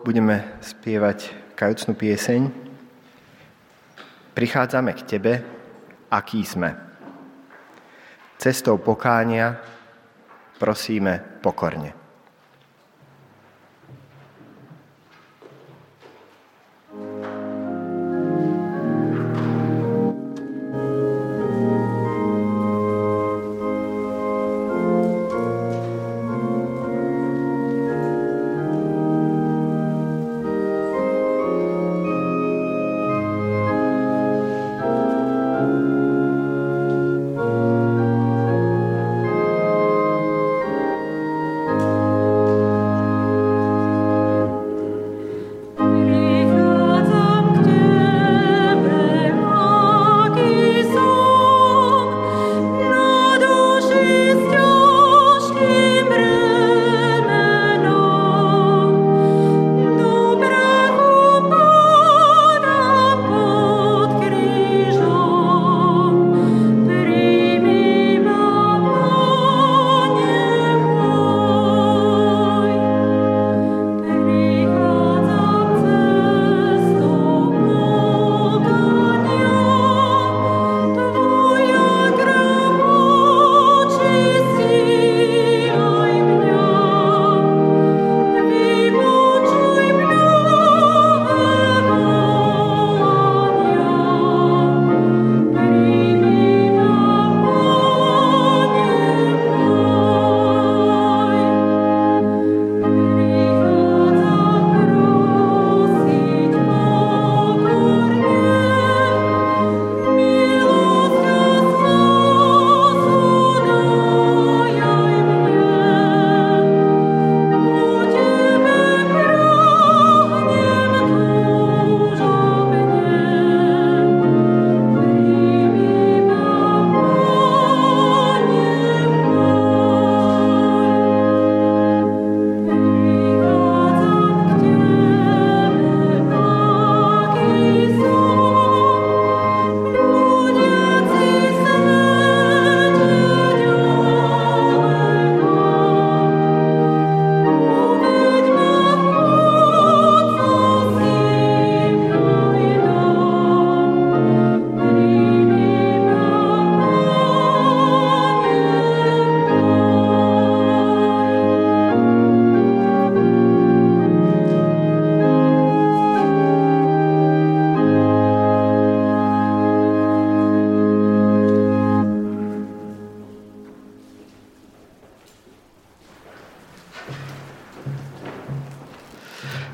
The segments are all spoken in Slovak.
Budeme spievať kajúcnú pieseň. Prichádzame k Tebe, aký sme. Cestou pokánia prosíme pokorne.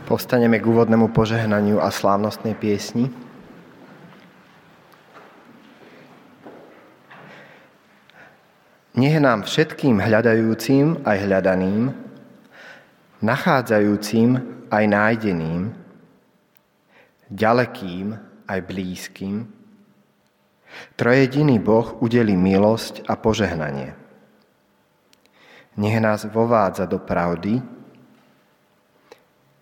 Povstaneme k úvodnému požehnaniu a slávnostnej piesni. Nech nám všetkým hľadajúcim aj hľadaným, nachádzajúcim aj nájdeným, ďalekým aj blízkym, trojediný Boh udeli milosť a požehnanie. Nech nás vovádza do pravdy,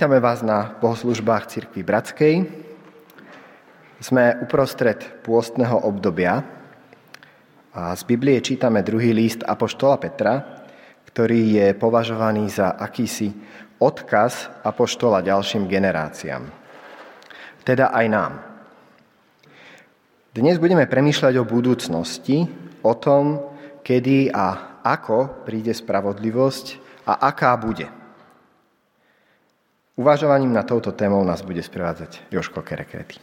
Vítame vás na bohoslužbách Cirkvi Bratskej. Sme uprostred pôstneho obdobia a z Biblie čítame druhý list Apoštola Petra, ktorý je považovaný za akýsi odkaz Apoštola ďalším generáciám. Teda aj nám. Dnes budeme premýšľať o budúcnosti, o tom, kedy a ako príde spravodlivosť a aká bude – Uvažovaním na touto témou nás bude sprevádzať Joško Kerekrety.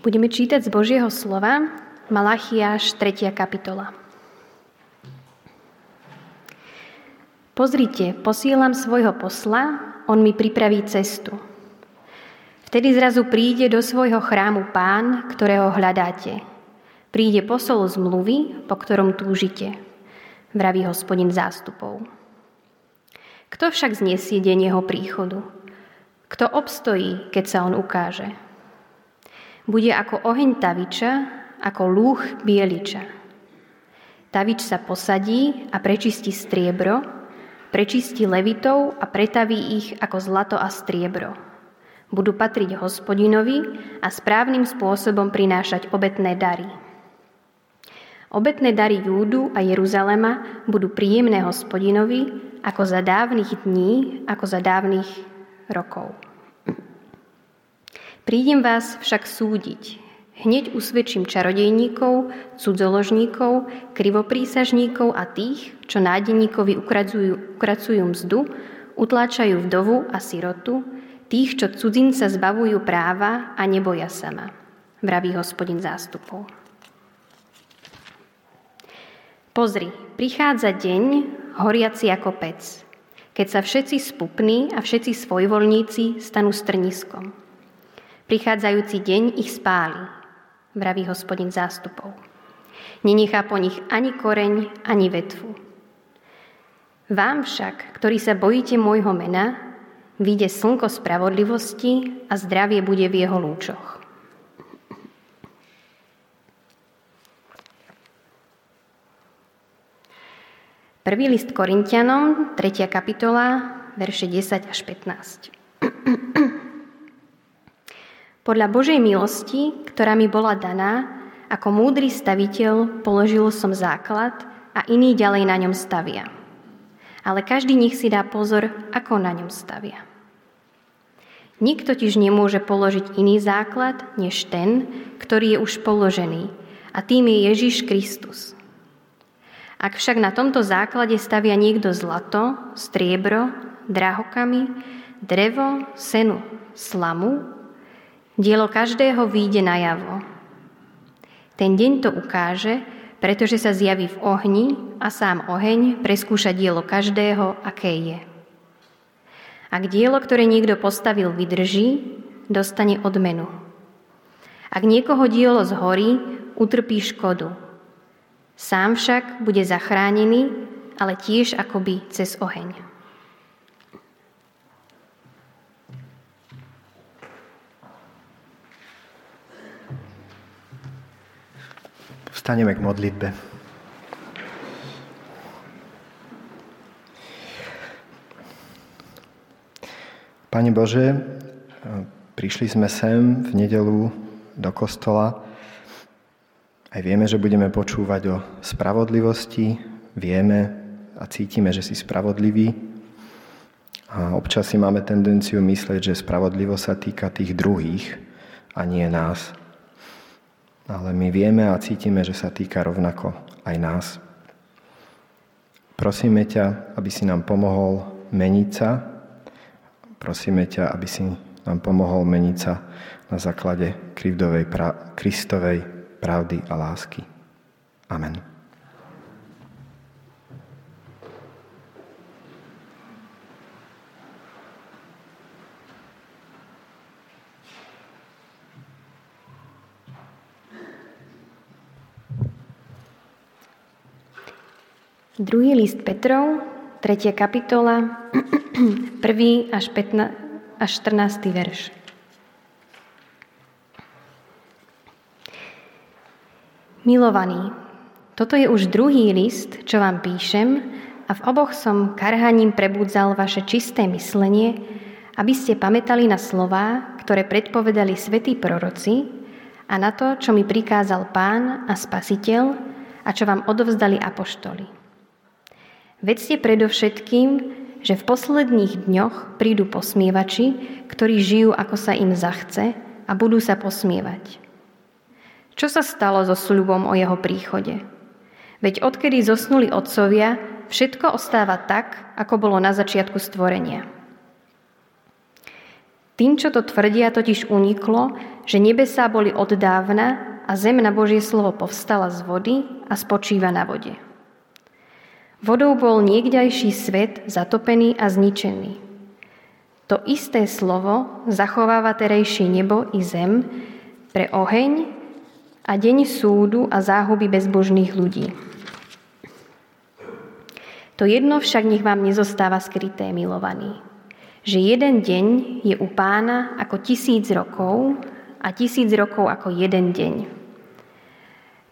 Budeme čítať z Božieho slova Malachiáš 3. kapitola. Pozrite, posielam svojho posla, on mi pripraví cestu. Vtedy zrazu príde do svojho chrámu pán, ktorého hľadáte. Príde posol zmluvy, po ktorom túžite, vraví hospodin zástupov. Kto však znesie deň jeho príchodu? Kto obstojí, keď sa on ukáže? Bude ako oheň taviča, ako lúch bieliča. Tavič sa posadí a prečistí striebro, prečistí levitov a pretaví ich ako zlato a striebro. Budú patriť hospodinovi a správnym spôsobom prinášať obetné dary. Obetné dary Júdu a Jeruzalema budú príjemné hospodinovi ako za dávnych dní, ako za dávnych rokov. Prídem vás však súdiť. Hneď usvedčím čarodejníkov, cudzoložníkov, krivoprísažníkov a tých, čo nádeníkovi ukracujú, ukracujú mzdu, utláčajú vdovu a sirotu, tých, čo cudzinca zbavujú práva a neboja sama, vraví hospodin zástupov. Pozri, prichádza deň, horiaci ako pec, keď sa všetci spupní a všetci svojvoľníci stanú strniskom. Prichádzajúci deň ich spáli, vraví hospodin zástupov. Nenechá po nich ani koreň, ani vetvu. Vám však, ktorí sa bojíte môjho mena, vyjde slnko spravodlivosti a zdravie bude v jeho lúčoch. Prvý list Korintianom, 3. kapitola, verše 10 až 15. Podľa Božej milosti, ktorá mi bola daná, ako múdry staviteľ položil som základ a iný ďalej na ňom stavia. Ale každý nich si dá pozor, ako na ňom stavia. Nikto totiž nemôže položiť iný základ, než ten, ktorý je už položený, a tým je Ježiš Kristus. Ak však na tomto základe stavia niekto zlato, striebro, drahokamy, drevo, senu, slamu, Dielo každého výjde najavo. Ten deň to ukáže, pretože sa zjaví v ohni a sám oheň preskúša dielo každého, aké je. Ak dielo, ktoré niekto postavil, vydrží, dostane odmenu. Ak niekoho dielo zhorí, utrpí škodu. Sám však bude zachránený, ale tiež akoby cez oheň. Vstaneme k modlitbe. Pane Bože, prišli sme sem v nedelu do kostola. Aj vieme, že budeme počúvať o spravodlivosti. Vieme a cítime, že si spravodlivý. A občas si máme tendenciu myslieť, že spravodlivosť sa týka tých druhých a nie nás ale my vieme a cítime, že sa týka rovnako aj nás. Prosíme ťa, aby si nám pomohol meniť sa. Prosíme ťa, aby si nám pomohol meniť sa na základe Kristovej pravdy a lásky. Amen. Druhý list Petrov, 3. kapitola, 1. až, 15, až 14. verš. Milovaní, toto je už druhý list, čo vám píšem a v oboch som karhaním prebudzal vaše čisté myslenie, aby ste pamätali na slová, ktoré predpovedali svätí proroci a na to, čo mi prikázal Pán a Spasiteľ a čo vám odovzdali apoštoli. Vedzte predovšetkým, že v posledných dňoch prídu posmievači, ktorí žijú ako sa im zachce a budú sa posmievať. Čo sa stalo so sľubom o jeho príchode? Veď odkedy zosnuli otcovia, všetko ostáva tak, ako bolo na začiatku stvorenia. Tým, čo to tvrdia, totiž uniklo, že nebesá boli od dávna a zem na Božie slovo povstala z vody a spočíva na vode. Vodou bol niekdajší svet zatopený a zničený. To isté slovo zachováva terejšie nebo i zem pre oheň a deň súdu a záhuby bezbožných ľudí. To jedno však nech vám nezostáva skryté, milovaní že jeden deň je u pána ako tisíc rokov a tisíc rokov ako jeden deň.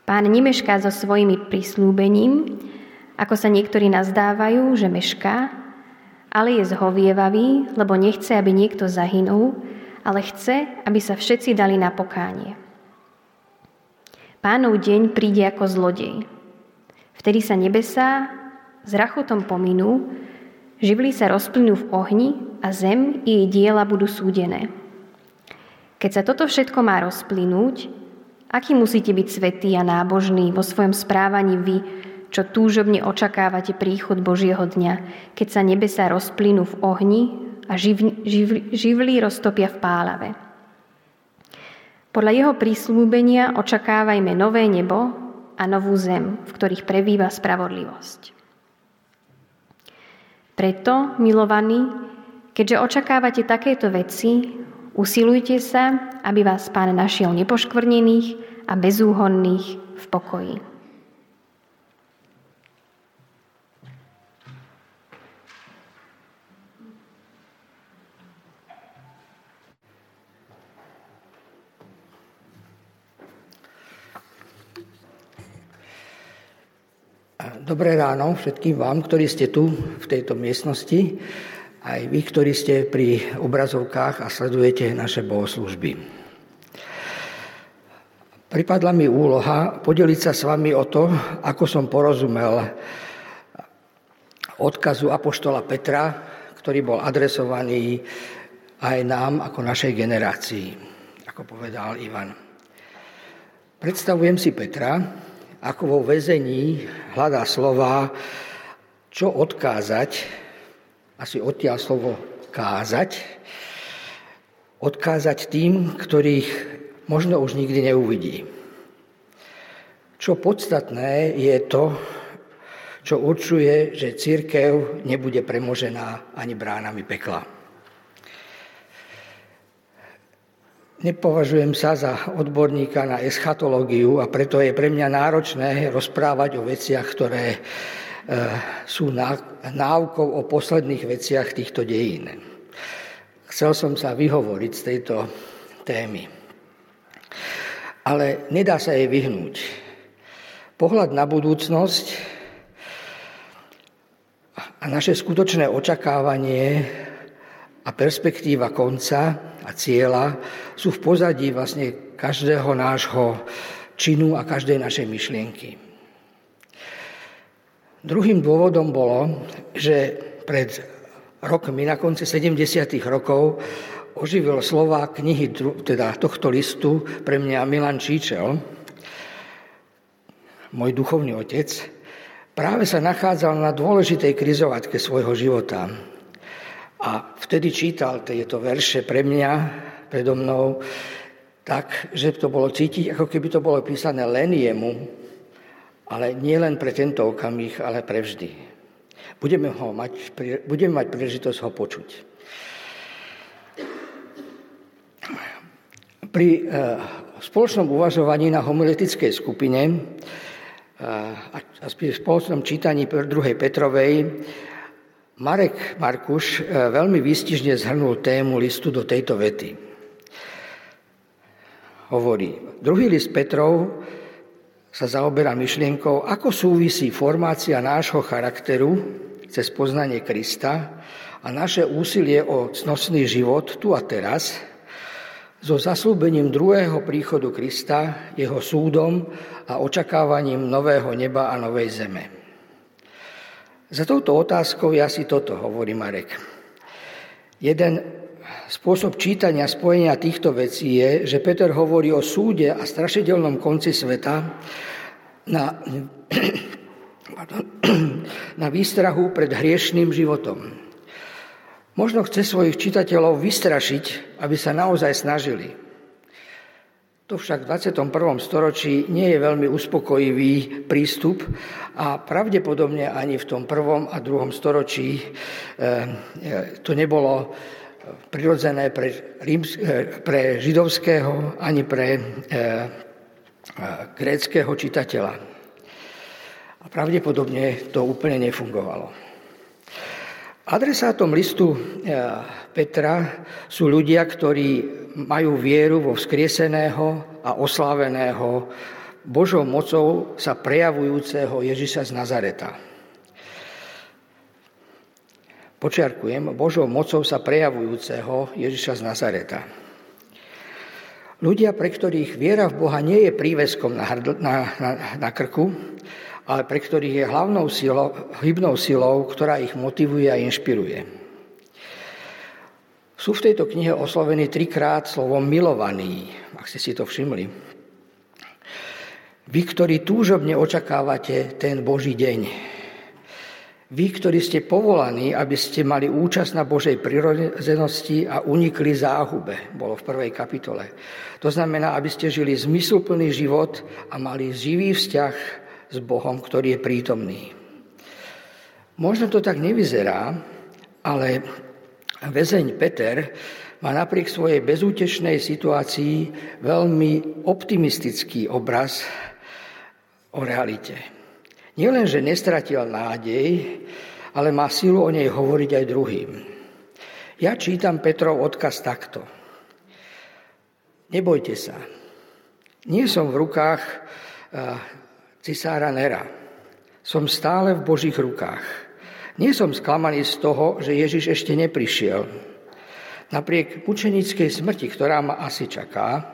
Pán nemešká so svojimi prislúbením, ako sa niektorí nazdávajú, že mešká, ale je zhovievavý, lebo nechce, aby niekto zahynul, ale chce, aby sa všetci dali na pokánie. Pánov deň príde ako zlodej. Vtedy sa nebesá s rachotom pominú, živly sa rozplynú v ohni a zem i jej diela budú súdené. Keď sa toto všetko má rozplynúť, aký musíte byť svetý a nábožný vo svojom správaní vy, čo túžobne očakávate príchod Božieho dňa, keď sa nebesa rozplynú v ohni a živ, živ, živlí roztopia v pálave. Podľa jeho prísľúbenia očakávajme nové nebo a novú zem, v ktorých prebýva spravodlivosť. Preto, milovaní, Keďže očakávate takéto veci, usilujte sa, aby vás Pán našiel nepoškvrnených a bezúhonných v pokoji. Dobré ráno všetkým vám, ktorí ste tu v tejto miestnosti aj vy, ktorí ste pri obrazovkách a sledujete naše bohoslužby. Pripadla mi úloha podeliť sa s vami o to, ako som porozumel odkazu Apoštola Petra, ktorý bol adresovaný aj nám ako našej generácii, ako povedal Ivan. Predstavujem si Petra, ako vo väzení hľadá slova, čo odkázať asi odtiaľ slovo kázať, odkázať tým, ktorých možno už nikdy neuvidí. Čo podstatné je to, čo určuje, že církev nebude premožená ani bránami pekla. Nepovažujem sa za odborníka na eschatológiu a preto je pre mňa náročné rozprávať o veciach, ktoré Eh, sú náukou o posledných veciach týchto dejín. Chcel som sa vyhovoriť z tejto témy. Ale nedá sa jej vyhnúť. Pohľad na budúcnosť a naše skutočné očakávanie a perspektíva konca a cieľa sú v pozadí vlastne každého nášho činu a každej našej myšlienky. Druhým dôvodom bolo, že pred rokmi, na konci 70. rokov, oživil slova knihy teda tohto listu pre mňa Milan Číčel, môj duchovný otec, práve sa nachádzal na dôležitej krizovatke svojho života. A vtedy čítal tieto verše pre mňa, predo mnou, tak, že to bolo cítiť, ako keby to bolo písané len jemu, ale nie len pre tento okamih, ale pre vždy. Budeme, ho mať, budeme mať príležitosť ho počuť. Pri e, spoločnom uvažovaní na homiletickej skupine e, a pri spoločnom čítaní druhej Petrovej Marek Markuš e, veľmi výstižne zhrnul tému listu do tejto vety. Hovorí, druhý list Petrov sa zaoberá myšlienkou, ako súvisí formácia nášho charakteru cez poznanie Krista a naše úsilie o cnostný život tu a teraz so zaslúbením druhého príchodu Krista, jeho súdom a očakávaním nového neba a novej zeme. Za touto otázkou ja si toto, hovorí Marek. Jeden spôsob čítania spojenia týchto vecí je, že Peter hovorí o súde a strašidelnom konci sveta na, na výstrahu pred hriešným životom. Možno chce svojich čitateľov vystrašiť, aby sa naozaj snažili. To však v 21. storočí nie je veľmi uspokojivý prístup a pravdepodobne ani v tom prvom a druhom storočí eh, to nebolo prirodzené pre, ríms, eh, pre židovského ani pre eh, gréckého čitateľa. A pravdepodobne to úplne nefungovalo. Adresátom listu Petra sú ľudia, ktorí majú vieru vo vzkrieseného a osláveného Božou mocou sa prejavujúceho Ježiša z Nazareta. Počiarkujem, Božou mocou sa prejavujúceho Ježiša z Nazareta. Ľudia, pre ktorých viera v Boha nie je príveskom na, hrdl, na, na, na krku, ale pre ktorých je hlavnou silou, hybnou silou, ktorá ich motivuje a inšpiruje. Sú v tejto knihe oslovení trikrát slovom milovaný, ak ste si to všimli. Vy, ktorí túžobne očakávate ten Boží deň. Vy, ktorí ste povolaní, aby ste mali účasť na Božej prirodzenosti a unikli záhube, bolo v prvej kapitole. To znamená, aby ste žili zmysluplný život a mali živý vzťah s Bohom, ktorý je prítomný. Možno to tak nevyzerá, ale Väzeň Peter má napriek svojej bezútešnej situácii veľmi optimistický obraz o realite. Nielen, že nestratil nádej, ale má silu o nej hovoriť aj druhým. Ja čítam Petrov odkaz takto. Nebojte sa. Nie som v rukách cisára Nera. Som stále v Božích rukách. Nie som sklamaný z toho, že Ježiš ešte neprišiel. Napriek mučenickej smrti, ktorá ma asi čaká,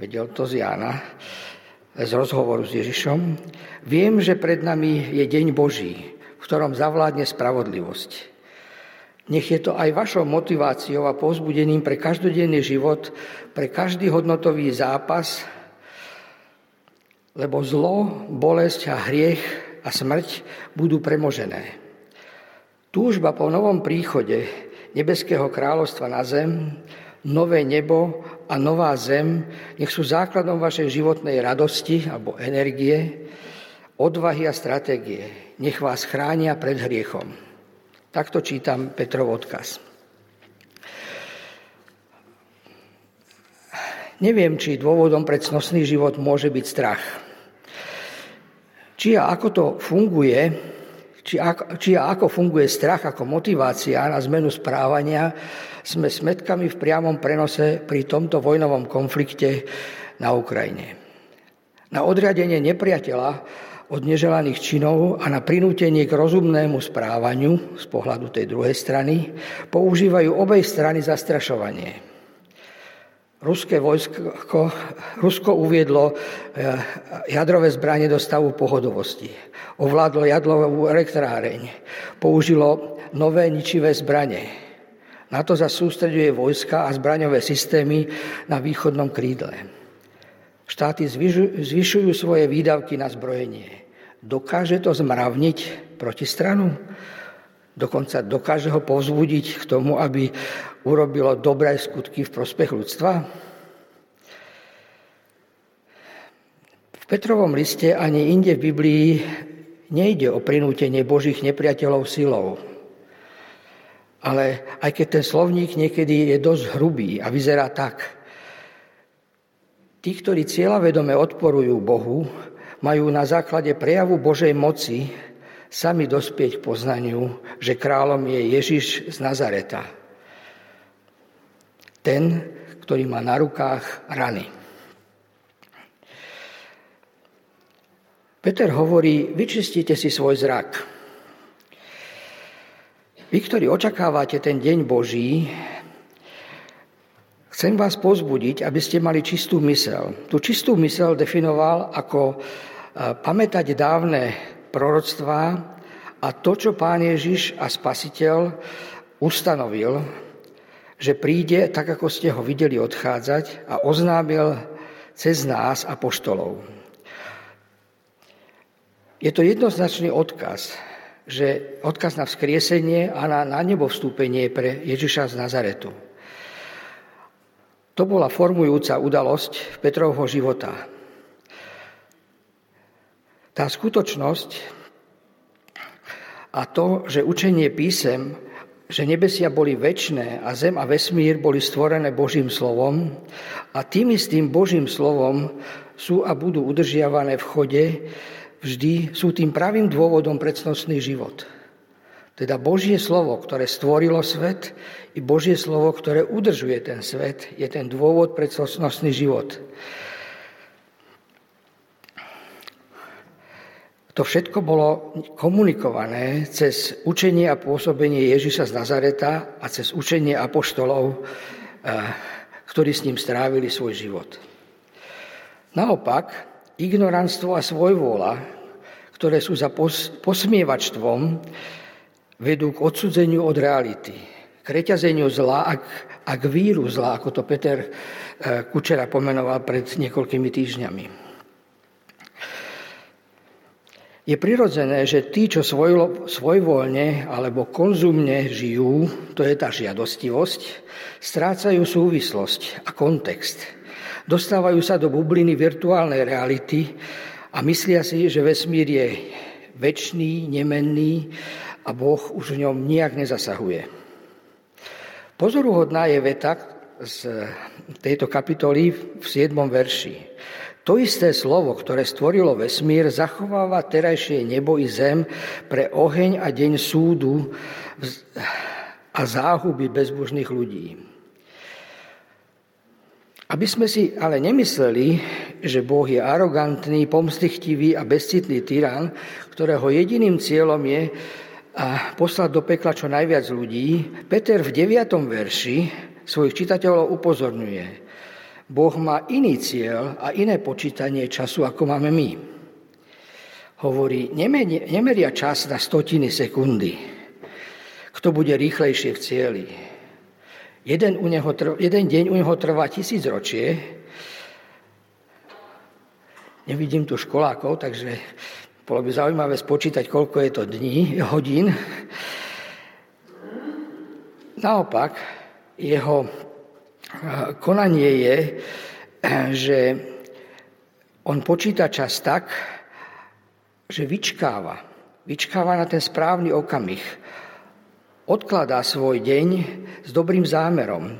vedel to z Jána, z rozhovoru s Ježišom, viem, že pred nami je deň Boží, v ktorom zavládne spravodlivosť. Nech je to aj vašou motiváciou a povzbudením pre každodenný život, pre každý hodnotový zápas, lebo zlo, bolesť a hriech a smrť budú premožené. Túžba po novom príchode nebeského kráľovstva na zem, nové nebo a nová zem, nech sú základom vašej životnej radosti alebo energie, odvahy a stratégie. Nech vás chránia pred hriechom. Takto čítam Petrov odkaz. Neviem, či dôvodom pre cnostný život môže byť strach. Či a ako to funguje, či, ako, či ako funguje strach ako motivácia na zmenu správania, sme smetkami v priamom prenose pri tomto vojnovom konflikte na Ukrajine. Na odriadenie nepriateľa od neželaných činov a na prinútenie k rozumnému správaniu z pohľadu tej druhej strany používajú obej strany zastrašovanie. Ruské vojsko, Rusko uviedlo eh, jadrové zbranie do stavu pohodovosti. Ovládlo jadlovú elektráreň. Použilo nové ničivé zbranie. Na to sa sústreduje vojska a zbraňové systémy na východnom krídle. Štáty zvyšujú svoje výdavky na zbrojenie. Dokáže to zmravniť protistranu? Dokonca dokáže ho povzbudiť k tomu, aby urobilo dobré skutky v prospech ľudstva? V Petrovom liste ani inde v Biblii nejde o prinútenie Božích nepriateľov silou. Ale aj keď ten slovník niekedy je dosť hrubý a vyzerá tak, tí, ktorí cieľavedome odporujú Bohu, majú na základe prejavu Božej moci sami dospieť k poznaniu, že kráľom je Ježiš z Nazareta. Ten, ktorý má na rukách rany. Peter hovorí, vyčistite si svoj zrak. Vy, ktorí očakávate ten deň Boží, chcem vás pozbudiť, aby ste mali čistú mysel. Tu čistú mysel definoval ako eh, pamätať dávne proroctvá a to, čo pán Ježiš a spasiteľ ustanovil, že príde, tak ako ste ho videli odchádzať a oznámil cez nás a poštolov. Je to jednoznačný odkaz, že odkaz na vzkriesenie a na, na nebo vstúpenie pre Ježiša z Nazaretu. To bola formujúca udalosť Petrovho života. Tá skutočnosť a to, že učenie písem, že nebesia boli väčné a zem a vesmír boli stvorené Božím slovom a tým istým Božím slovom sú a budú udržiavané v chode, vždy sú tým pravým dôvodom pre cnostný život. Teda Božie slovo, ktoré stvorilo svet, i Božie slovo, ktoré udržuje ten svet, je ten dôvod pre život. To všetko bolo komunikované cez učenie a pôsobenie Ježiša z Nazareta a cez učenie apoštolov, eh, ktorí s ním strávili svoj život. Naopak, ignoranstvo a svojvôľa, ktoré sú za posmievačstvom, vedú k odsudzeniu od reality, k reťazeniu zla a k, a k víru zla, ako to Peter eh, Kučera pomenoval pred niekoľkými týždňami. Je prirodzené, že tí, čo svoj, svojvoľne alebo konzumne žijú, to je tá žiadostivosť, strácajú súvislosť a kontext Dostávajú sa do bubliny virtuálnej reality a myslia si, že vesmír je väčší, nemenný a Boh už v ňom nijak nezasahuje. Pozoruhodná je veta z tejto kapitoly v 7. verši. To isté slovo, ktoré stvorilo vesmír, zachováva terajšie nebo i zem pre oheň a deň súdu a záhuby bezbožných ľudí. Aby sme si ale nemysleli, že Boh je arogantný, pomstichtivý a bezcitný tyran, ktorého jediným cieľom je poslať do pekla čo najviac ľudí, Peter v 9. verši svojich čitateľov upozorňuje. Boh má iný cieľ a iné počítanie času, ako máme my. Hovorí, nemeria čas na stotiny sekundy. Kto bude rýchlejšie v cieli? Jeden, u neho jeden deň u neho trvá tisíc ročie. Nevidím tu školákov, takže bolo by zaujímavé spočítať, koľko je to dní, hodín. Naopak, jeho konanie je, že on počíta čas tak, že vyčkáva. Vyčkáva na ten správny okamih odkladá svoj deň s dobrým zámerom.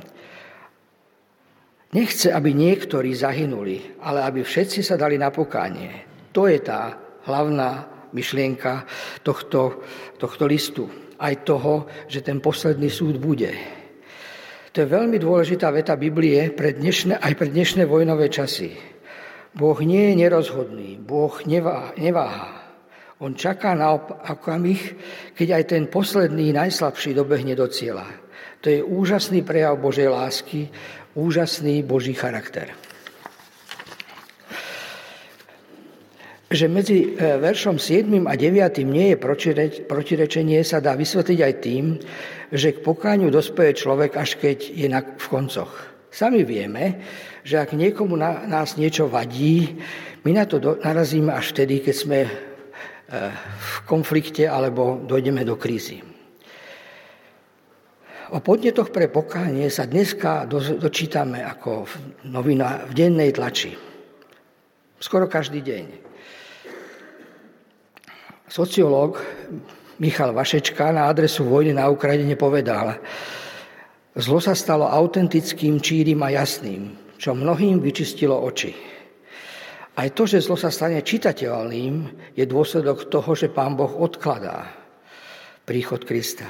Nechce, aby niektorí zahynuli, ale aby všetci sa dali na pokánie. To je tá hlavná myšlienka tohto, tohto listu. Aj toho, že ten posledný súd bude. To je veľmi dôležitá veta Biblie pre dnešné, aj pre dnešné vojnové časy. Boh nie je nerozhodný, Boh neváha. On čaká na okamih, keď aj ten posledný, najslabší dobehne do cieľa. To je úžasný prejav Božej lásky, úžasný Boží charakter. Že medzi e, veršom 7 a 9 nie je protirečenie, sa dá vysvetliť aj tým, že k pokáňu dospeje človek, až keď je na, v koncoch. Sami vieme, že ak niekomu na, nás niečo vadí, my na to do, narazíme až vtedy, keď sme v konflikte alebo dojdeme do krízy. O podnetoch pre pokánie sa dneska dočítame ako v, novina, v dennej tlači. Skoro každý deň. Sociológ Michal Vašečka na adresu vojny na Ukrajine povedal, zlo sa stalo autentickým, čírim a jasným, čo mnohým vyčistilo oči. Aj to, že zlo sa stane čitateľným, je dôsledok toho, že Pán Boh odkladá príchod Krista.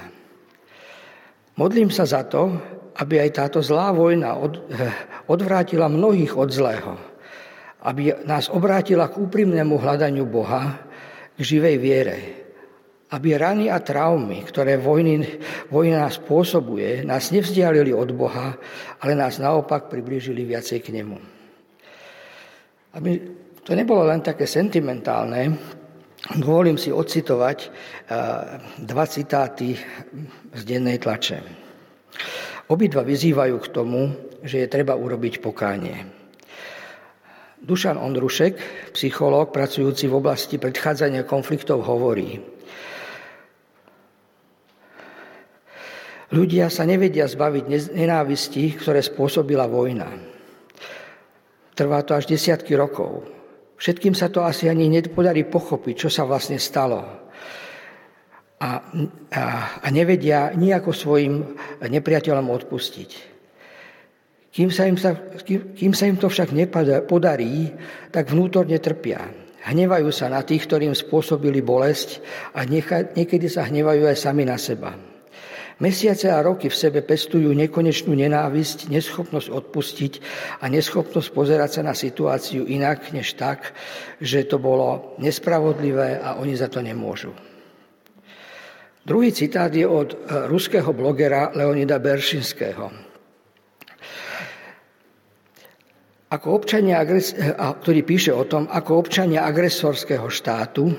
Modlím sa za to, aby aj táto zlá vojna eh, odvrátila mnohých od zlého. Aby nás obrátila k úprimnému hľadaniu Boha, k živej viere. Aby rany a traumy, ktoré vojny, vojna spôsobuje, nás nevzdialili od Boha, ale nás naopak priblížili viacej k Nemu. Aby to nebolo len také sentimentálne, dovolím si ocitovať eh, dva citáty z dennej tlače. Obidva vyzývajú k tomu, že je treba urobiť pokánie. Dušan Ondrušek, psychológ pracujúci v oblasti predchádzania konfliktov, hovorí, ľudia sa nevedia zbaviť nenávistí, ktoré spôsobila vojna. Trvá to až desiatky rokov. Všetkým sa to asi ani nepodarí pochopiť, čo sa vlastne stalo. A, a, a nevedia nejako svojim nepriateľom odpustiť. Kým sa, im sa, kým, kým sa im to však nepodarí, tak vnútorne trpia. Hnevajú sa na tých, ktorým spôsobili bolesť a niekedy sa hnevajú aj sami na seba. Mesiace a roky v sebe pestujú nekonečnú nenávisť, neschopnosť odpustiť a neschopnosť pozerať sa na situáciu inak, než tak, že to bolo nespravodlivé a oni za to nemôžu. Druhý citát je od eh, ruského blogera Leonida Beršinského. Ako občania, eh, ktorý píše o tom, ako občania agresorského štátu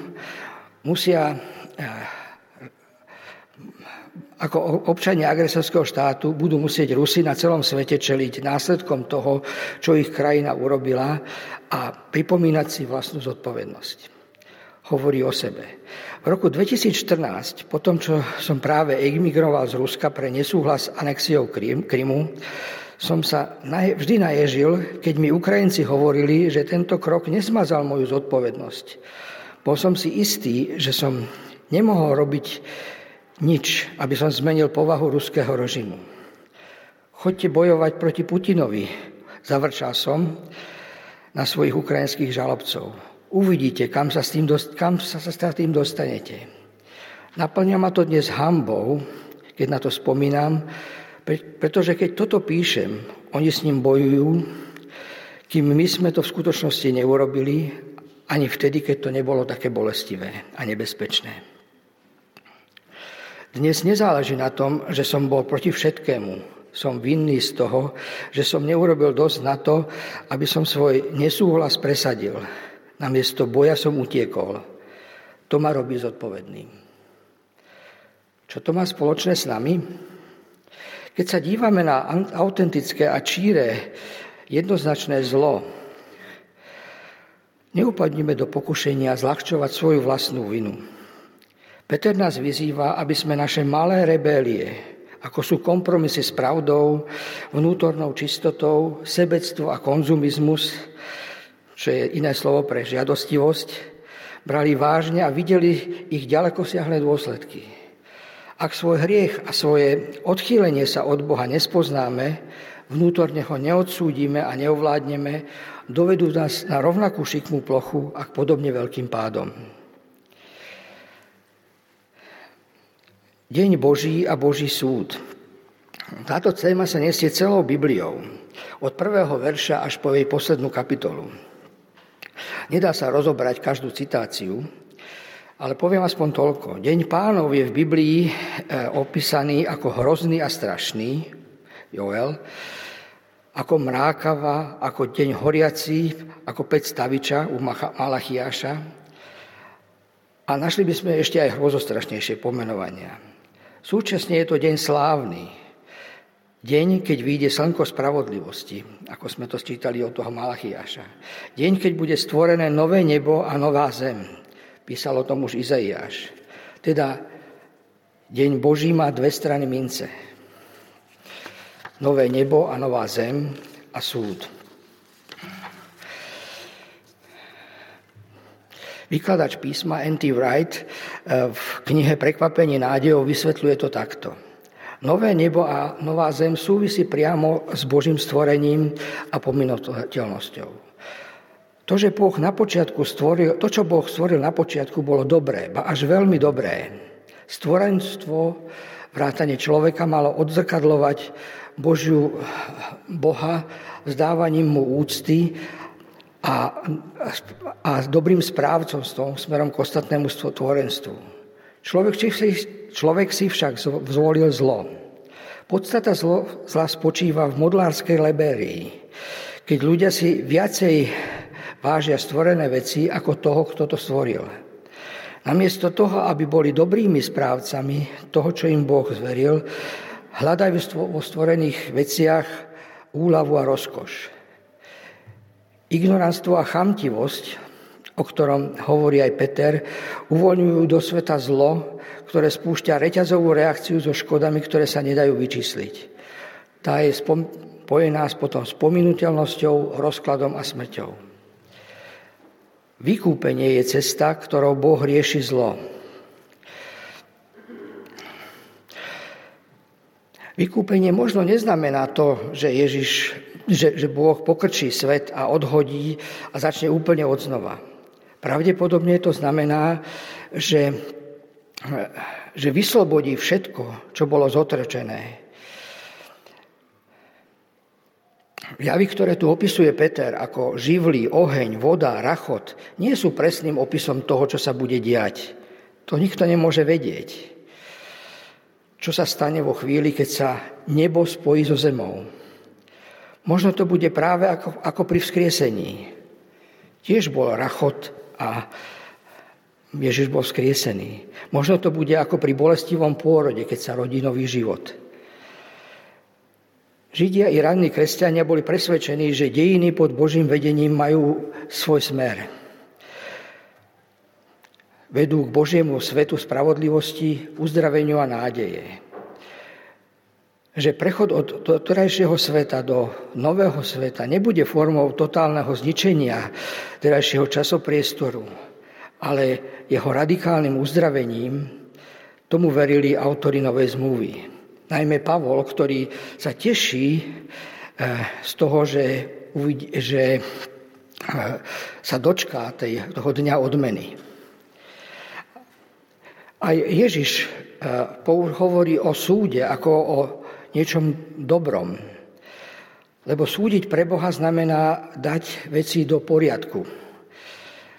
musia eh, ako občania agresorského štátu budú musieť Rusi na celom svete čeliť následkom toho, čo ich krajina urobila a pripomínať si vlastnú zodpovednosť. Hovorí o sebe. V roku 2014, po tom, čo som práve emigroval z Ruska pre nesúhlas anexiou Krymu, som sa vždy naježil, keď mi Ukrajinci hovorili, že tento krok nesmazal moju zodpovednosť. Bol som si istý, že som nemohol robiť nič, aby som zmenil povahu ruského režimu. Choďte bojovať proti Putinovi, zavrčal som na svojich ukrajinských žalobcov. Uvidíte, kam sa s tým, dost, kam sa s tým dostanete. Naplňa ma to dnes hambou, keď na to spomínam, pretože keď toto píšem, oni s ním bojujú, kým my sme to v skutočnosti neurobili, ani vtedy, keď to nebolo také bolestivé a nebezpečné. Dnes nezáleží na tom, že som bol proti všetkému. Som vinný z toho, že som neurobil dosť na to, aby som svoj nesúhlas presadil. Namiesto boja som utiekol. To ma robí zodpovedným. Čo to má spoločné s nami? Keď sa dívame na autentické a číre jednoznačné zlo, neupadnime do pokušenia zľahčovať svoju vlastnú vinu. Peter nás vyzýva, aby sme naše malé rebélie, ako sú kompromisy s pravdou, vnútornou čistotou, sebectvo a konzumizmus, čo je iné slovo pre žiadostivosť, brali vážne a videli ich ďaleko siahle dôsledky. Ak svoj hriech a svoje odchýlenie sa od Boha nespoznáme, vnútorne ho neodsúdime a neovládneme, dovedú nás na rovnakú šikmú plochu a k podobne veľkým pádom. Deň Boží a Boží súd. Táto téma sa nesie celou Bibliou, od prvého verša až po jej poslednú kapitolu. Nedá sa rozobrať každú citáciu, ale poviem aspoň toľko. Deň pánov je v Biblii e, opísaný ako hrozný a strašný, Joel, ako mrákava, ako deň horiaci, ako peť staviča u Malachiáša. A našli by sme ešte aj hrozostrašnejšie pomenovania. Súčasne je to deň slávny. Deň, keď vyjde slnko spravodlivosti, ako sme to sčítali od toho Malachiáša. Deň, keď bude stvorené nové nebo a nová zem. Písal o tom už Izaiáš. Teda deň Boží má dve strany mince. Nové nebo a nová zem a súd. Vykladač písma N.T. Wright eh, v knihe Prekvapenie nádejov vysvetľuje to takto. Nové nebo a nová zem súvisí priamo s Božím stvorením a pominovateľnosťou. To, že boh na počiatku stvoril, to, čo Boh stvoril na počiatku, bolo dobré, ba až veľmi dobré. Stvorenstvo, vrátanie človeka malo odzrkadlovať Božiu Boha vzdávaním mu úcty a, a dobrým správcom smerom k ostatnému tvorenstvu. Človek si, človek si však zvolil zlo. Podstata zlo, zla spočíva v modlárskej lebérii, keď ľudia si viacej vážia stvorené veci ako toho, kto to stvoril. Namiesto toho, aby boli dobrými správcami toho, čo im Boh zveril, hľadajú vo stvorených veciach úľavu a rozkoš. Ignoranstvo a chamtivosť o ktorom hovorí aj Peter, uvoľňujú do sveta zlo, ktoré spúšťa reťazovú reakciu so škodami, ktoré sa nedajú vyčísliť. Tá je spojená s potom s pominuteľnosťou, rozkladom a smrťou. Vykúpenie je cesta, ktorou Boh rieši zlo. Vykúpenie možno neznamená to, že Ježiš, že, že Boh pokrčí svet a odhodí a začne úplne od znova. Pravdepodobne to znamená, že, že vyslobodí všetko, čo bolo zotrčené. Javy, ktoré tu opisuje Peter ako živlí, oheň, voda, rachot, nie sú presným opisom toho, čo sa bude diať. To nikto nemôže vedieť. Čo sa stane vo chvíli, keď sa nebo spojí so zemou? Možno to bude práve ako, ako pri vzkriesení. Tiež bol rachot a Ježiš bol vzkriesený. Možno to bude ako pri bolestivom pôrode, keď sa rodí nový život. Židia i ranní kresťania boli presvedčení, že dejiny pod Božím vedením majú svoj smer. Vedú k Božiemu svetu spravodlivosti, uzdraveniu a nádeje. Že prechod od terajšieho sveta do nového sveta nebude formou totálneho zničenia terajšieho časopriestoru, ale jeho radikálnym uzdravením, tomu verili autory Novej zmluvy. Najmä Pavol, ktorý sa teší eh, z toho, že, že eh, sa dočká tej, toho dňa odmeny. Aj Ježiš eh, hovorí o súde ako o niečom dobrom. Lebo súdiť pre Boha znamená dať veci do poriadku.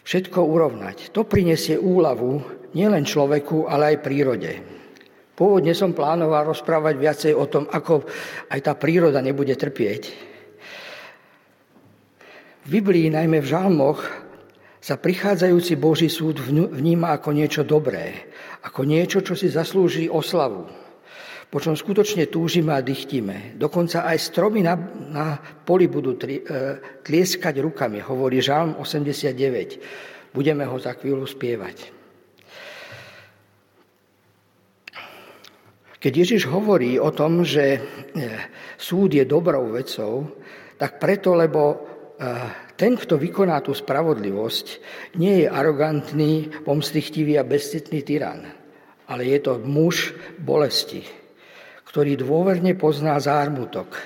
Všetko urovnať. To prinesie úlavu nielen človeku, ale aj prírode. Pôvodne som plánoval rozprávať viacej o tom, ako aj tá príroda nebude trpieť. V Biblii, najmä v žalmoch, sa prichádzajúci Boží súd vníma ako niečo dobré, ako niečo, čo si zaslúži oslavu, po čom skutočne túžime a dychtíme. Dokonca aj stromy na, na poli budú tri, e, tlieskať rukami, hovorí Žalm 89. Budeme ho za chvíľu spievať. Keď Ježiš hovorí o tom, že e, súd je dobrou vecou, tak preto, lebo e, ten, kto vykoná tú spravodlivosť, nie je arogantný, pomstichtivý a bezcitný tyran, ale je to muž bolesti, ktorý dôverne pozná zármutok,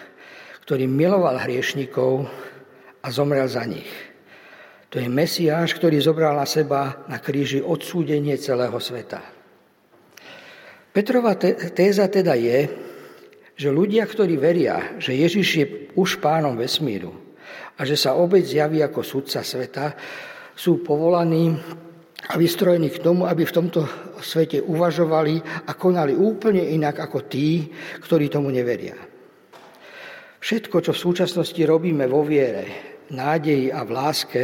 ktorý miloval hriešnikov a zomrel za nich. To je Mesiáš, ktorý zobral na seba na kríži odsúdenie celého sveta. Petrova téza teda je, že ľudia, ktorí veria, že Ježiš je už pánom vesmíru a že sa obec zjaví ako sudca sveta, sú povolaní a vystrojení k tomu, aby v tomto svete uvažovali a konali úplne inak ako tí, ktorí tomu neveria. Všetko, čo v súčasnosti robíme vo viere, nádeji a v láske,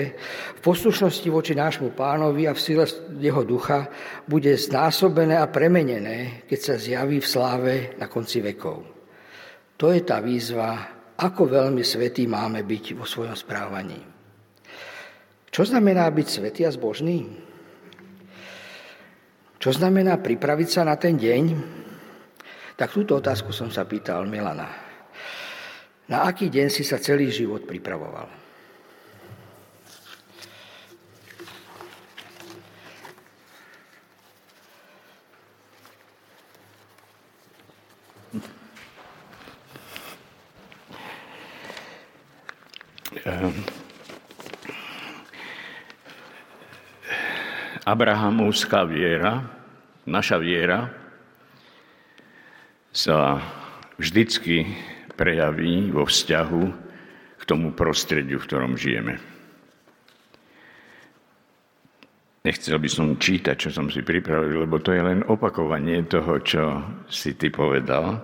v poslušnosti voči nášmu pánovi a v sile jeho ducha bude znásobené a premenené, keď sa zjaví v sláve na konci vekov. To je tá výzva, ako veľmi svetý máme byť vo svojom správaní. Čo znamená byť svetý a zbožný? Čo znamená pripraviť sa na ten deň? Tak túto otázku som sa pýtal Milana. Na aký deň si sa celý život pripravoval? Abrahamovská viera, naša viera, sa vždycky prejaví vo vzťahu k tomu prostrediu, v ktorom žijeme. Nechcel by som čítať, čo som si pripravil, lebo to je len opakovanie toho, čo si ty povedal.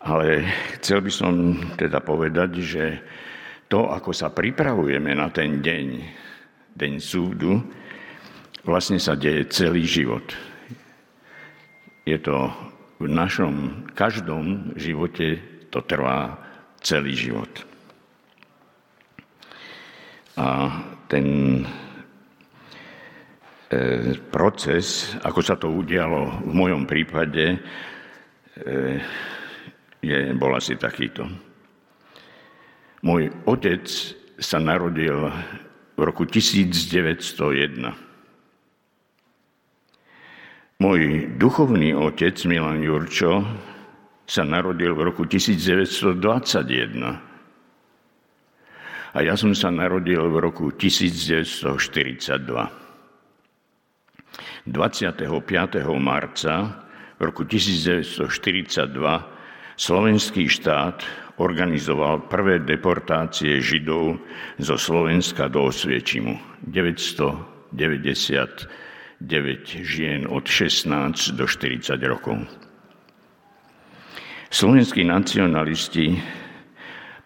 Ale chcel by som teda povedať, že to, ako sa pripravujeme na ten deň, deň súdu, vlastne sa deje celý život. Je to v našom každom živote, to trvá celý život. A ten proces, ako sa to udialo v mojom prípade, e, je, bol asi takýto. Môj otec sa narodil v roku 1901. Môj duchovný otec Milan Jurčo sa narodil v roku 1921. A ja som sa narodil v roku 1942. 25. marca v roku 1942 slovenský štát organizoval prvé deportácie Židov zo Slovenska do Osviečimu. 999 žien od 16 do 40 rokov. Slovenskí nacionalisti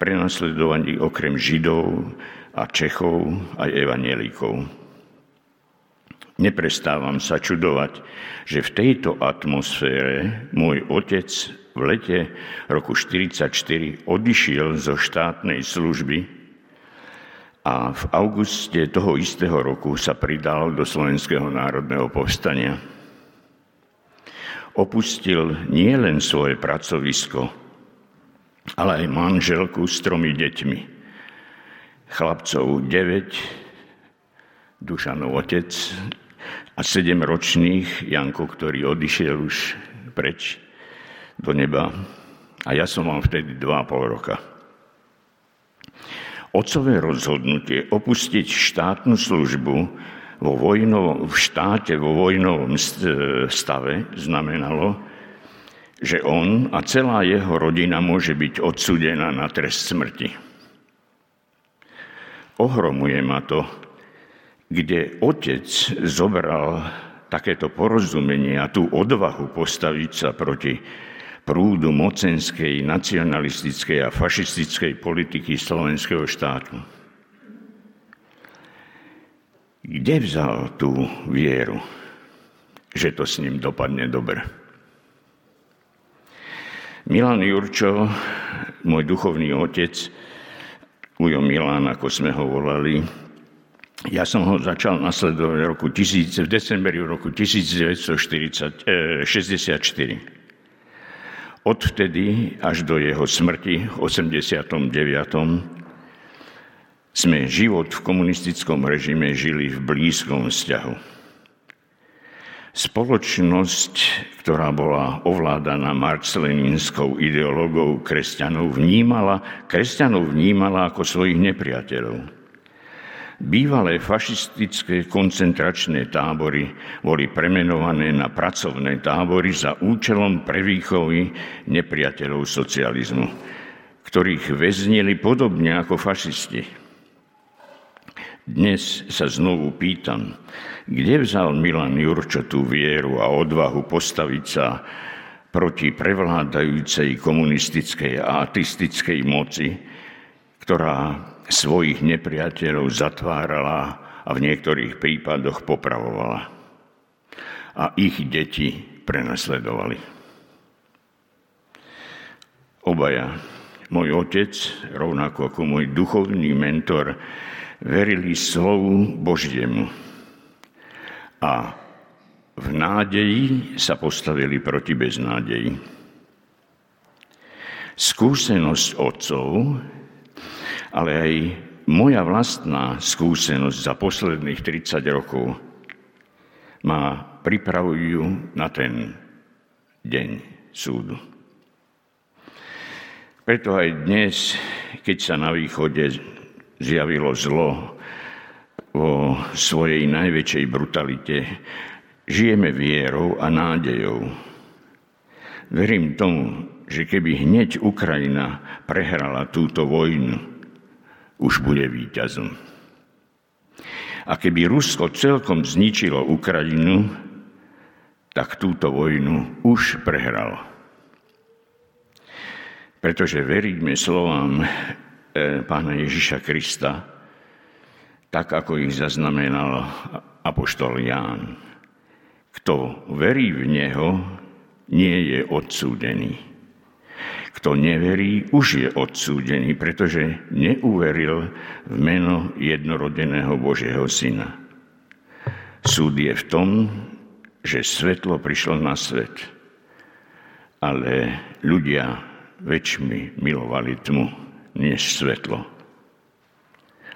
prenasledovaní okrem Židov a Čechov aj evanielikov Neprestávam sa čudovať, že v tejto atmosfére môj otec v lete roku 1944 odišiel zo štátnej služby a v auguste toho istého roku sa pridal do Slovenského národného povstania. Opustil nielen svoje pracovisko, ale aj manželku s tromi deťmi. Chlapcov 9, Dušanov otec, a sedemročných Janko, ktorý odišiel už preč do neba. A ja som mal vtedy 2,5 roka. Otcové rozhodnutie opustiť štátnu službu vo vojnovom, v štáte vo vojnovom stave znamenalo, že on a celá jeho rodina môže byť odsúdená na trest smrti. Ohromuje ma to, kde otec zobral takéto porozumenie a tú odvahu postaviť sa proti prúdu mocenskej, nacionalistickej a fašistickej politiky slovenského štátu. Kde vzal tú vieru, že to s ním dopadne dobre? Milan Jurčo, môj duchovný otec, Ujo Milan, ako sme ho volali, ja som ho začal nasledovať v, roku 1000, v decembri roku 1964. Odvtedy až do jeho smrti v 89. sme život v komunistickom režime žili v blízkom vzťahu. Spoločnosť, ktorá bola ovládaná marceleninskou ideológou kresťanov, vnímala, kresťanov vnímala ako svojich nepriateľov. Bývalé fašistické koncentračné tábory boli premenované na pracovné tábory za účelom prevýchovy nepriateľov socializmu, ktorých väznili podobne ako fašisti. Dnes sa znovu pýtam, kde vzal Milan Jurčo tú vieru a odvahu postaviť sa proti prevládajúcej komunistickej a atistickej moci, ktorá svojich nepriateľov zatvárala a v niektorých prípadoch popravovala. A ich deti prenasledovali. Obaja, môj otec, rovnako ako môj duchovný mentor, verili slovu Božiemu a v nádeji sa postavili proti beznádeji. Skúsenosť otcov ale aj moja vlastná skúsenosť za posledných 30 rokov ma pripravujú na ten deň súdu. Preto aj dnes, keď sa na východe zjavilo zlo vo svojej najväčšej brutalite, žijeme vierou a nádejou. Verím tomu, že keby hneď Ukrajina prehrala túto vojnu, už bude víťazom. A keby Rusko celkom zničilo Ukrajinu, tak túto vojnu už prehralo. Pretože veríme slovám e, pána Ježiša Krista, tak ako ich zaznamenal apoštol Ján. Kto verí v Neho, nie je odsúdený. Kto neverí, už je odsúdený, pretože neuveril v meno jednorodeného Božieho Syna. Súd je v tom, že svetlo prišlo na svet, ale ľudia väčšmi milovali tmu než svetlo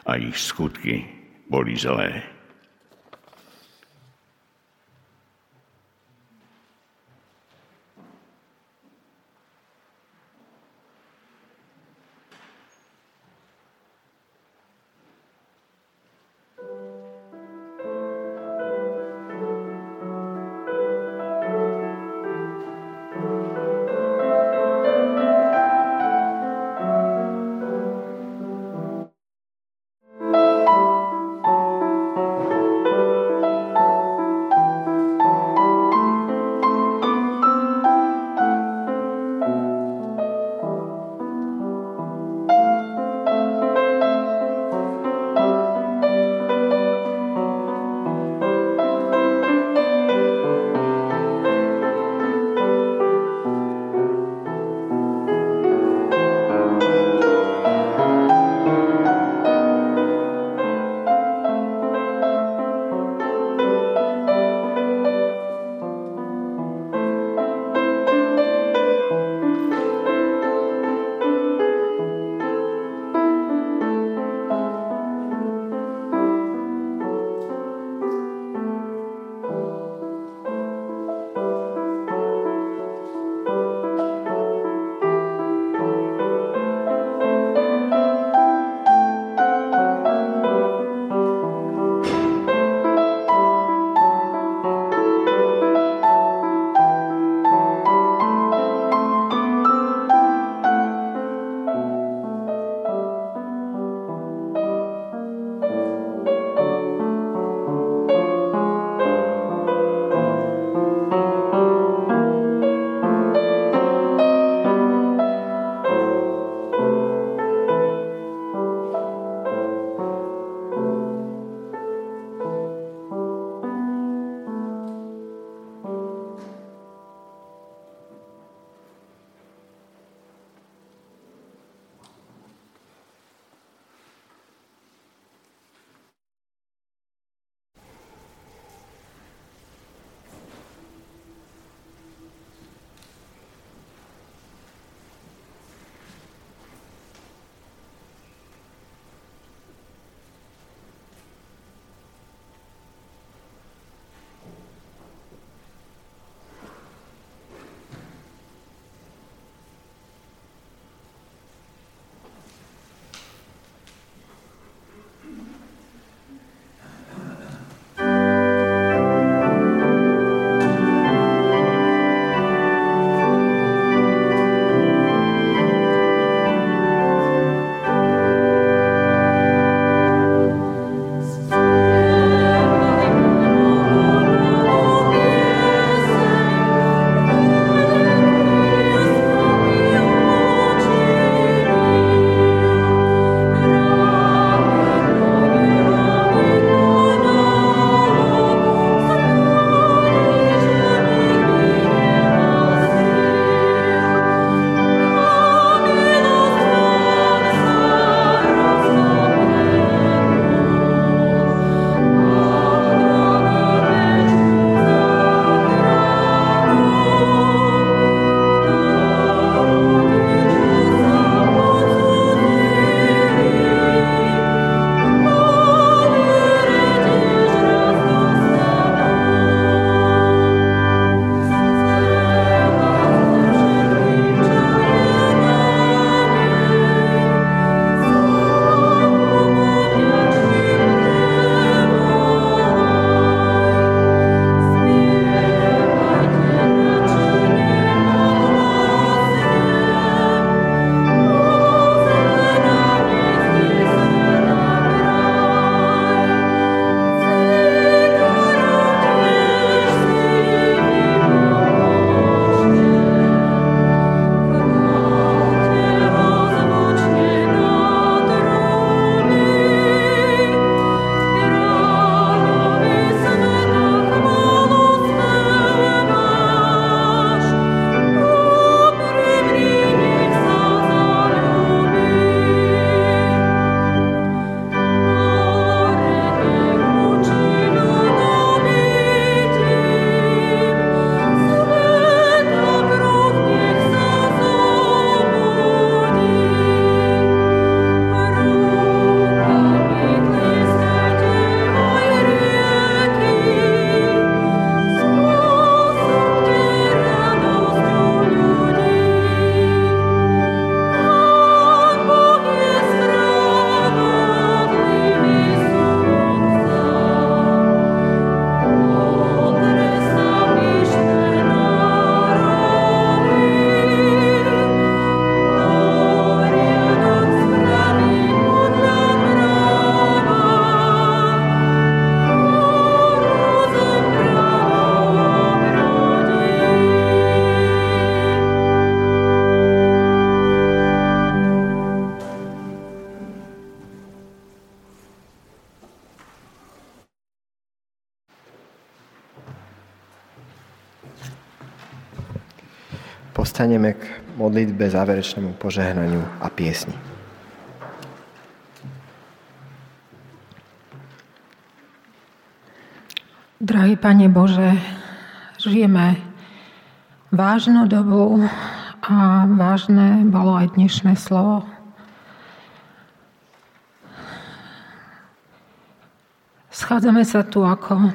a ich skutky boli zlé. Postaneme k modlitbe, záverečnému požehnaniu a piesni. Drahý Pane Bože, žijeme vážnu dobu a vážne bolo aj dnešné slovo. Schádzame sa tu ako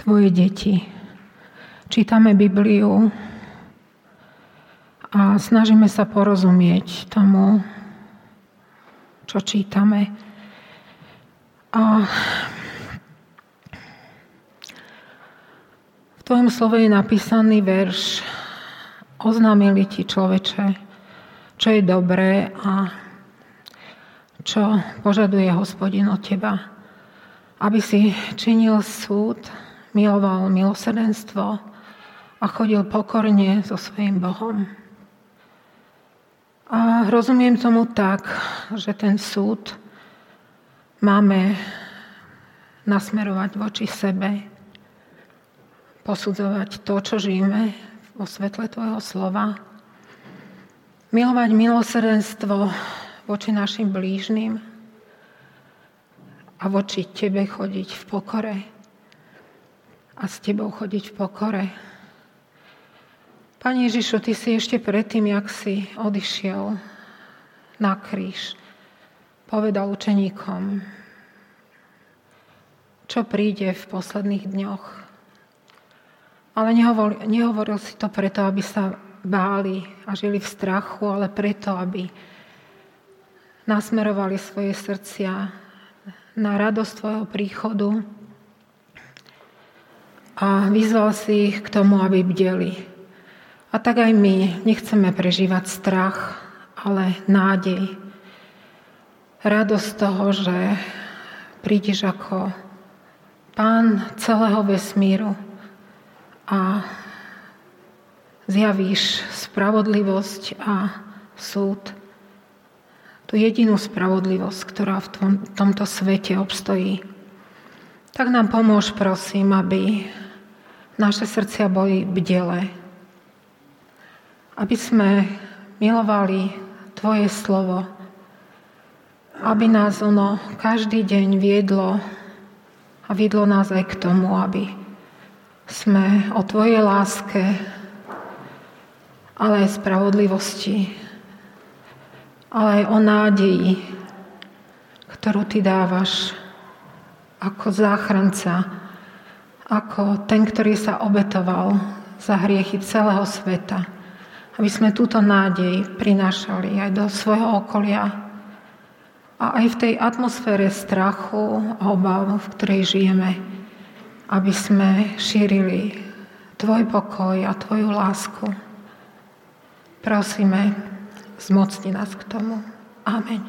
Tvoje deti. Čítame Bibliu a snažíme sa porozumieť tomu, čo čítame. A tvojom slove je napísaný verš Oznámili ti človeče, čo je dobré a čo požaduje hospodin od teba. Aby si činil súd, miloval milosrdenstvo a chodil pokorne so svojím Bohom. A rozumiem tomu tak, že ten súd máme nasmerovať voči sebe, posudzovať to, čo žijeme vo svetle Tvojho slova, milovať milosrdenstvo voči našim blížnym a voči Tebe chodiť v pokore a s Tebou chodiť v pokore. Pane Ježišu, Ty si ešte predtým, jak si odišiel na kríž, povedal učeníkom, čo príde v posledných dňoch. Ale nehovoril, nehovoril si to preto, aby sa báli a žili v strachu, ale preto, aby nasmerovali svoje srdcia na radosť tvojho príchodu a vyzval si ich k tomu, aby bdeli. A tak aj my nechceme prežívať strach, ale nádej. Radosť toho, že prídeš ako pán celého vesmíru, a zjavíš spravodlivosť a súd. Tú jedinú spravodlivosť, ktorá v tom, tomto svete obstojí. Tak nám pomôž, prosím, aby naše srdcia boli bdele. Aby sme milovali Tvoje slovo. Aby nás ono každý deň viedlo a viedlo nás aj k tomu, aby sme o Tvojej láske, ale aj spravodlivosti, ale aj o nádeji, ktorú Ty dávaš ako záchranca, ako ten, ktorý sa obetoval za hriechy celého sveta. Aby sme túto nádej prinášali aj do svojho okolia a aj v tej atmosfére strachu a obav, v ktorej žijeme aby sme šírili Tvoj pokoj a Tvoju lásku. Prosíme, zmocni nás k tomu. Amen.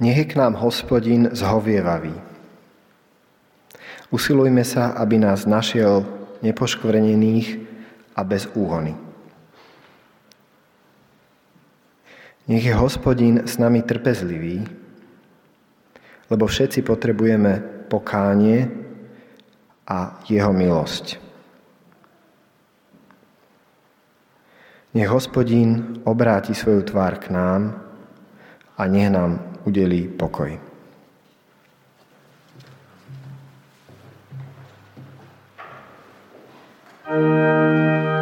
Nech je k nám hospodin zhovievavý. Usilujme sa, aby nás našiel nepoškvrnených a bez úhony. Nech je hospodín s nami trpezlivý, lebo všetci potrebujeme pokánie a jeho milosť. Nech hospodín obráti svoju tvár k nám a nech nám udelí pokoj. Música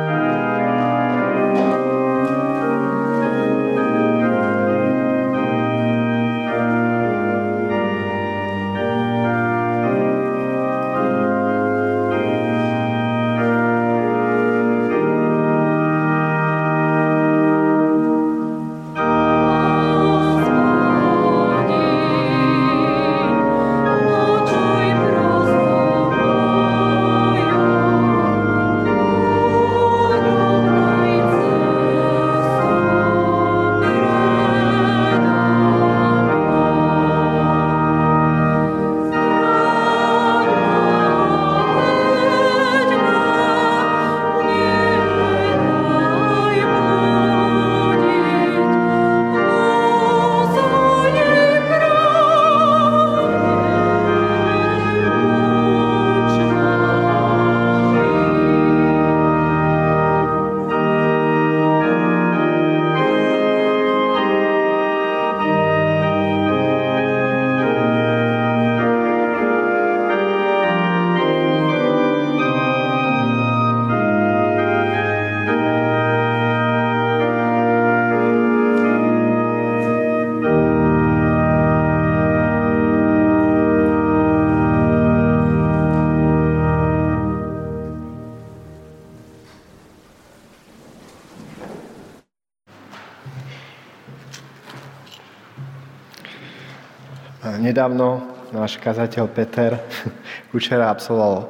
Nedávno náš kazateľ Peter Kučera absolvoval e,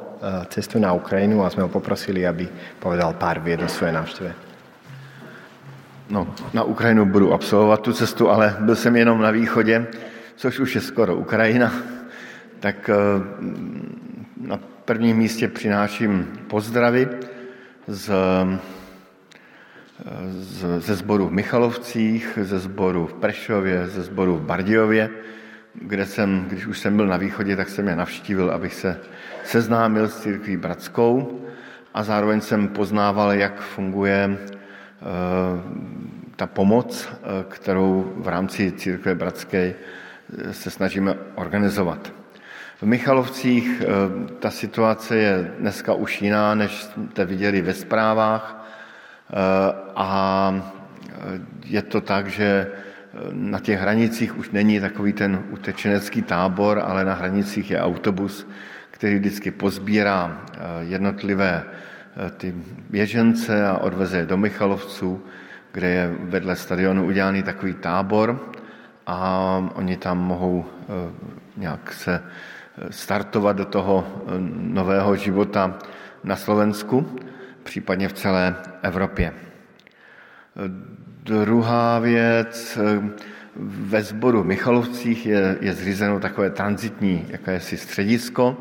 cestu na Ukrajinu a sme ho poprosili, aby povedal pár vied o svojej návšteve. No, na Ukrajinu budu absolvovat tu cestu, ale byl jsem jenom na východě, což už je skoro Ukrajina. Tak e, na prvním místě přináším pozdravy z, z, ze sboru v Michalovcích, ze sboru v Prešově, ze sboru v Bardiově, kde jsem, když už jsem byl na východě, tak jsem je navštívil, abych se seznámil s církví bratskou a zároveň jsem poznával, jak funguje eh, ta pomoc, eh, kterou v rámci církve bratské eh, se snažíme organizovat. V Michalovcích ta situace je dneska už jiná, než jste viděli ve zprávách a je to tak, že na těch hranicích už není takový ten utečenecký tábor, ale na hranicích je autobus, který vždycky pozbírá eh, jednotlivé eh, ty běžence a odveze je do Michalovců, kde je vedle stadionu udělaný takový tábor a oni tam mohou eh, nějak se startovat do toho nového života na Slovensku, případně v celé Evropě. Druhá věc, ve sboru Michalovcích je, je zřízeno takové transitní jakési středisko.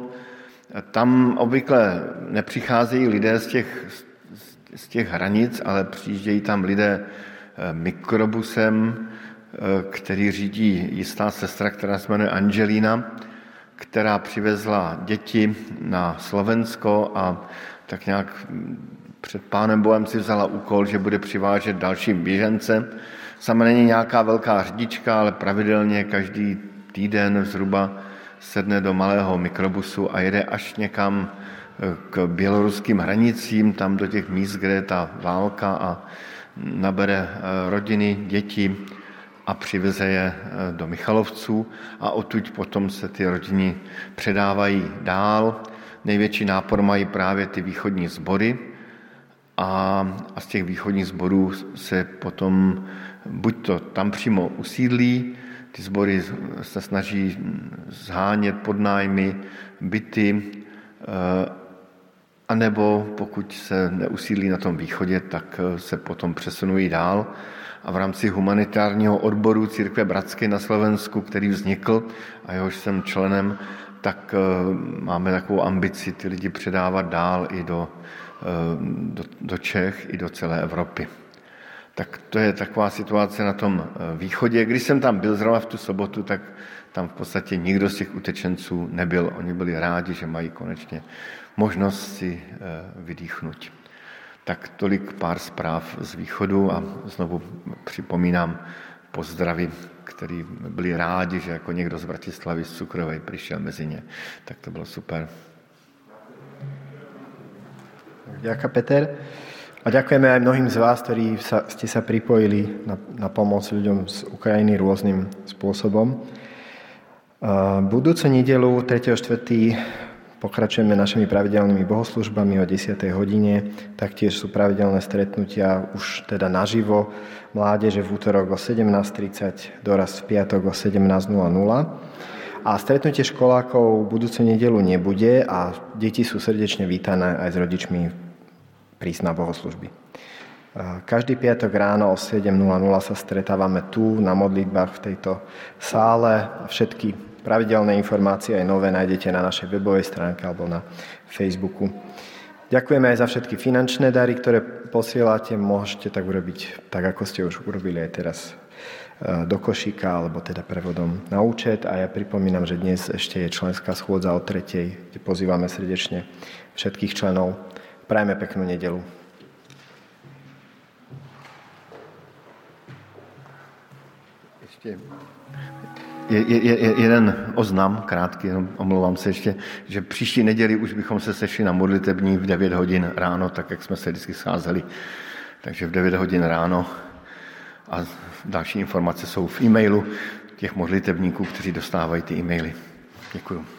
Tam obvykle nepřicházejí lidé z těch, z těch hranic, ale přijíždějí tam lidé eh, mikrobusem, eh, který řídí jistá sestra, která se jmenuje Angelina, která přivezla děti na Slovensko a tak nějak před pánem Bohem si vzala úkol, že bude přivážet dalším běžence. Sama není nějaká velká hřdička, ale pravidelně každý týden zhruba sedne do malého mikrobusu a jede až někam eh, k běloruským hranicím, tam do těch míst, kde je ta válka a nabere eh, rodiny, děti a přiveze je eh, do Michalovců a odtud potom se ty rodiny předávají dál. Největší nápor mají právě ty východní sbory, a, a z těch východních zborů se potom buď to tam přímo usídlí, ty sbory se snaží zhánět podnájmy, byty, eh, anebo pokud se neusídlí na tom východě, tak eh, se potom přesunují dál. A v rámci humanitárního odboru Církve Bratské na Slovensku, který vznikl a jehož jsem členem, tak eh, máme takovou ambici ty lidi předávat dál i do, do, do Čech, i do celé Evropy. Tak to je taková situace na tom eh, východě. Když jsem tam byl zrovna v tu sobotu, tak tam v podstatě nikdo z těch utečenců nebyl. Oni byli rádi, že mají konečně možnost si eh, vydýchnout. Tak tolik pár zpráv z východu a znovu připomínám pozdravy, který byli rádi, že jako někdo z Bratislavy z Cukrovej přišel mezi ně. Tak to bylo super. Ďakujem, Peter. A ďakujeme aj mnohým z vás, ktorí sa, ste sa pripojili na, na pomoc ľuďom z Ukrajiny rôznym spôsobom. Budúcu nedelu 3.4. pokračujeme našimi pravidelnými bohoslužbami o 10. hodine. Taktiež sú pravidelné stretnutia už teda naživo. Mládeže v útorok o 17.30, doraz v piatok o 17.00. A stretnutie školákov budúcu nedelu nebude a deti sú srdečne vítané aj s rodičmi prísť na bohoslužby. Každý piatok ráno o 7.00 sa stretávame tu na modlitbách v tejto sále. Všetky pravidelné informácie aj nové nájdete na našej webovej stránke alebo na Facebooku. Ďakujeme aj za všetky finančné dary, ktoré posielate. Môžete tak urobiť, tak ako ste už urobili aj teraz e, do košíka, alebo teda prevodom na účet. A ja pripomínam, že dnes ešte je členská schôdza o tretej, kde pozývame srdečne všetkých členov Prajme peknú nedelu. Ještě je, je, je jeden oznam, krátký, omlouvám se ještě, že příští neděli už bychom se sešli na modlitební v 9 hodin ráno, tak jak jsme se vždycky scházeli. Takže v 9 hodin ráno a další informace jsou v e-mailu těch modlitebníků, kteří dostávají ty e-maily. Děkuji.